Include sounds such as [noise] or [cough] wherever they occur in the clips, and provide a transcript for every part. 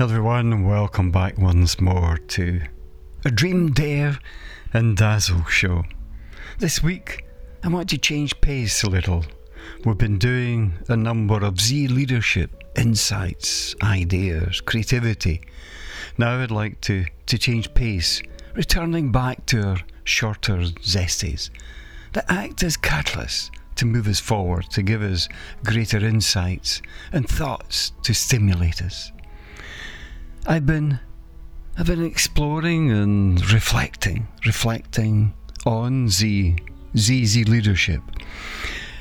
Hello everyone welcome back once more to a Dream Dare and Dazzle show. This week I want to change pace a little. We've been doing a number of ZeLeadership insights, ideas, creativity. Now I'd like to, to change pace, returning back to our shorter zesties that act as catalysts to move us forward, to give us greater insights and thoughts to stimulate us. I've been I've been exploring and reflecting, reflecting on Z ZZ leadership.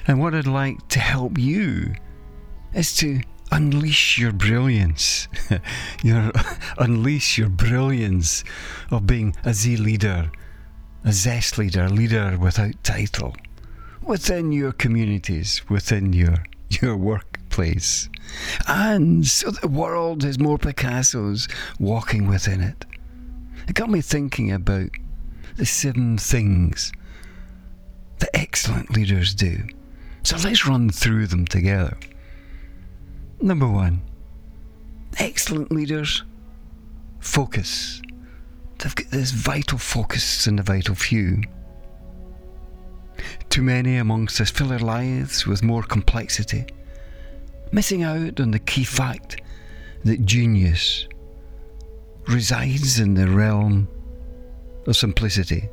And what I'd like to help you is to unleash your brilliance. [laughs] your [laughs] unleash your brilliance of being a ZeLeader, a zest leader, a leader without title, within your communities, within your your workplace. And so the world has more Picassos walking within it. It got me thinking about the seven things that excellent leaders do. So let's run through them together. Number one, excellent leaders focus. They've got this vital focus in the vital few. Too many amongst us fill their lives with more complexity, missing out on the key fact that genius resides in the realm of simplicity.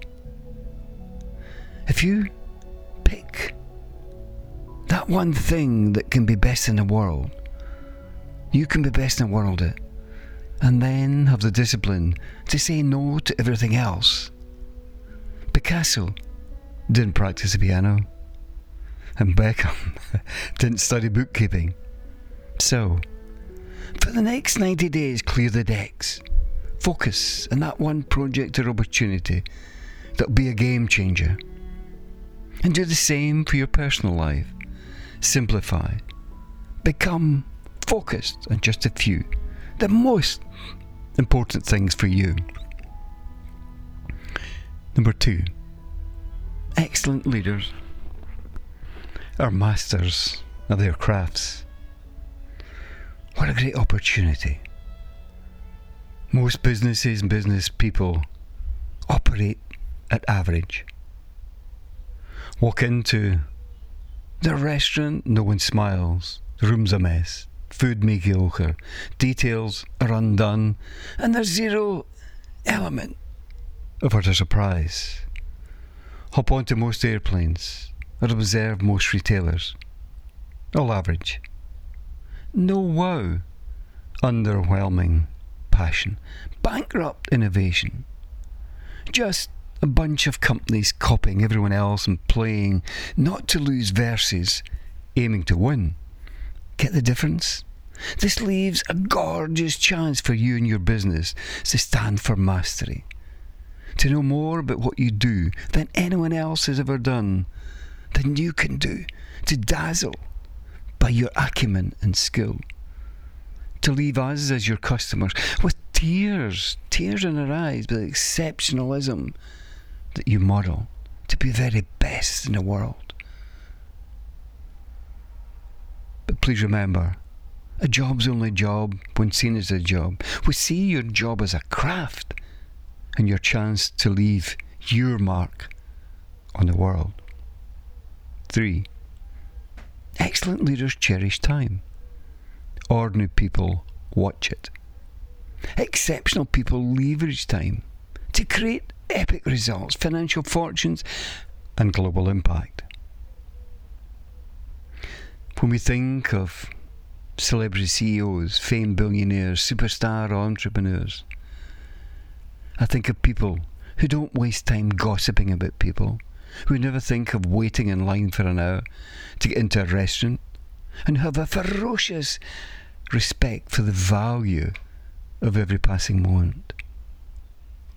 If you pick that one thing that can be best in the world, you can be best in the world at, and then have the discipline to say no to everything else. Picasso didn't practice the piano, and Beckham [laughs] didn't study bookkeeping. So, for the next 90 days, clear the decks. Focus on that one project or opportunity that'll be a game changer. And do the same for your personal life. Simplify. Become focused on just a few, the most important things for you. Number two, excellent leaders are masters of their crafts. What a great opportunity. Most businesses and business people operate at average. Walk into the restaurant, no one smiles, the room's a mess, food mediocre, details are undone, and there's zero element of utter surprise. Hop onto most airplanes or observe most retailers. All average. No wow. Underwhelming passion. Bankrupt innovation. Just a bunch of companies copying everyone else and playing not to lose versus aiming to win. Get the difference? This leaves a gorgeous chance for you and your business to stand for mastery. To know more about what you do than anyone else has ever done, than you can do. To dazzle by your acumen and skill. To leave us as your customers with tears, tears in our eyes, with exceptionalism that you model to be the very best in the world. But please remember, a job's only a job when seen as a job. We see your job as a craft and your chance to leave your mark on the world. Three, excellent leaders cherish time. Ordinary people watch it. Exceptional people leverage time to create epic results, financial fortunes, and global impact. When we think of celebrity CEOs, famed billionaires, superstar entrepreneurs, I think of people who don't waste time gossiping about people, who never think of waiting in line for an hour to get into a restaurant, and have a ferocious respect for the value of every passing moment.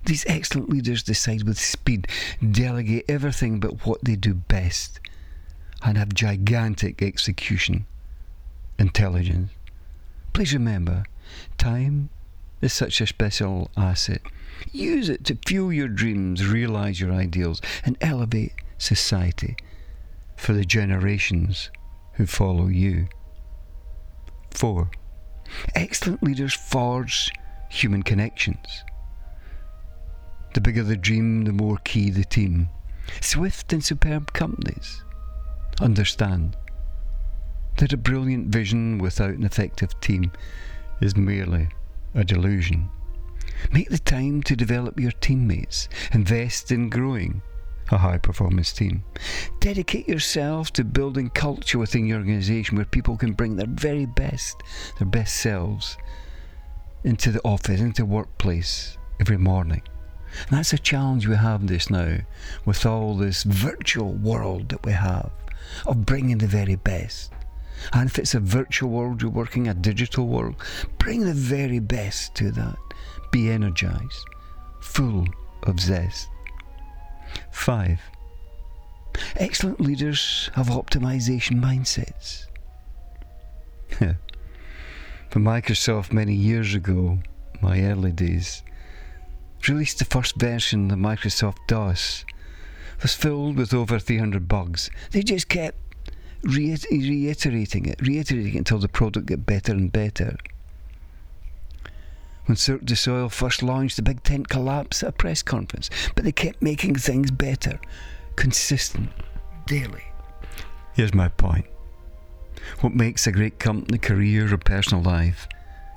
These excellent leaders decide with speed, delegate everything but what they do best, and have gigantic execution intelligence. Please remember, time is such a special asset. Use it to fuel your dreams, realize your ideals, and elevate society for the generations who follow you. 4. Excellent leaders forge human connections. The bigger the dream, the more key the team. Swift and superb companies understand that a brilliant vision without an effective team is merely a delusion. Make the time to develop your teammates. Invest in growing a high performance team. Dedicate yourself to building culture within your organisation where people can bring their very best, their best selves, into the office, into the workplace every morning. And that's a challenge we have this now with all this virtual world that we have of bringing the very best. And if it's a virtual world, you're working a digital world, bring the very best to that. Be energized, full of zest. 5. Excellent leaders have optimization mindsets. For Microsoft many years ago, my early days, released the first version of Microsoft DOS, was filled with over 300 bugs. They just kept reiterating it, reiterating it until the product got better and better. When Cirque du Soleil first launched, the big tent collapsed at a press conference, but they kept making things better, consistent, daily. Here's my point. What makes a great company, career, or personal life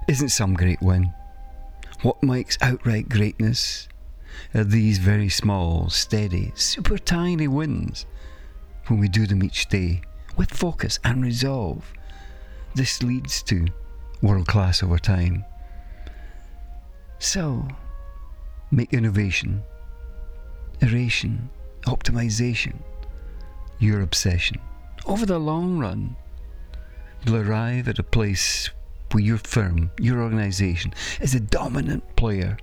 isn't some great win. What makes outright greatness are these very small, steady, super tiny wins when we do them each day with focus and resolve. This leads to world class over time. So, make innovation, iteration, optimization your obsession. Over the long run, you'll arrive at a place where your firm, your organization, is a dominant player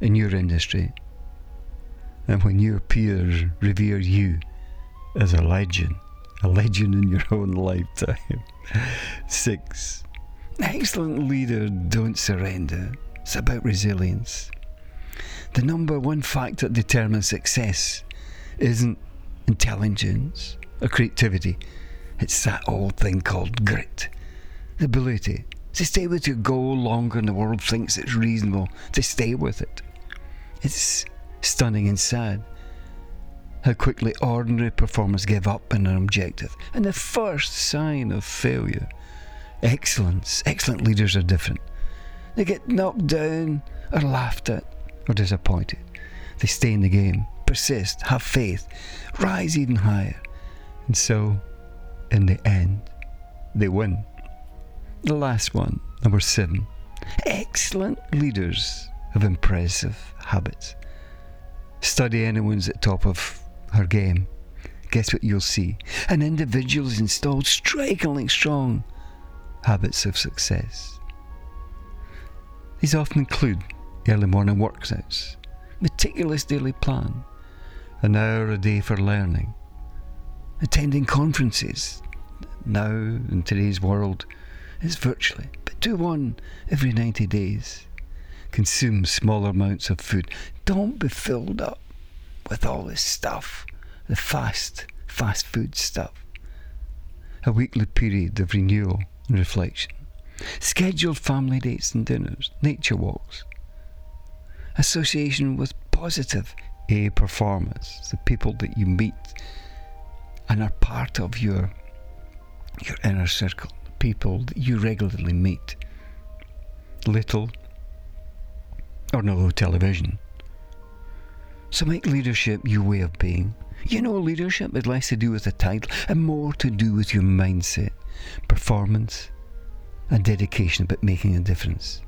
in your industry. And when your peers revere you as a legend, a legend in your own lifetime. [laughs] Six, excellent leader don't surrender. It's about resilience. The number one factor that determines success isn't intelligence or creativity. It's that old thing called grit. The ability to stay with your goal longer than the world thinks it's reasonable to stay with it. It's stunning and sad how quickly ordinary performers give up on an objective. And the first sign of failure. Excellence. Excellent leaders are different. They get knocked down or laughed at or disappointed. They stay in the game, persist, have faith, rise even higher. And so, in the end, they win. The last one, number seven. Excellent leaders have impressive habits. Study anyone's at top of her game. Guess what you'll see? An individual has installed strikingly strong habits of success. These often include early morning workouts, meticulous daily plan, an hour a day for learning, attending conferences. Now, in today's world, is virtually, but do one every 90 days. Consume smaller amounts of food. Don't be filled up with all this stuff, the fast, fast food stuff. A weekly period of renewal and reflection. Scheduled family dates and dinners, nature walks. Association with positive A performers, the people that you meet and are part of your your inner circle, people that you regularly meet. Little or no television. So make leadership your way of being. You know, leadership is less to do with a title and more to do with your mindset, performance, and dedication about making a difference.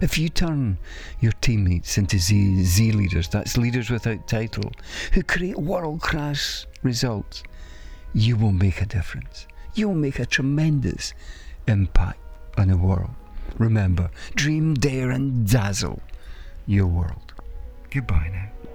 If you turn your teammates into Z, ZeLeaders, that's leaders without title, who create world class results, you will make a difference. You will make a tremendous impact on the world. Remember, dream, dare, and dazzle your world. Goodbye now.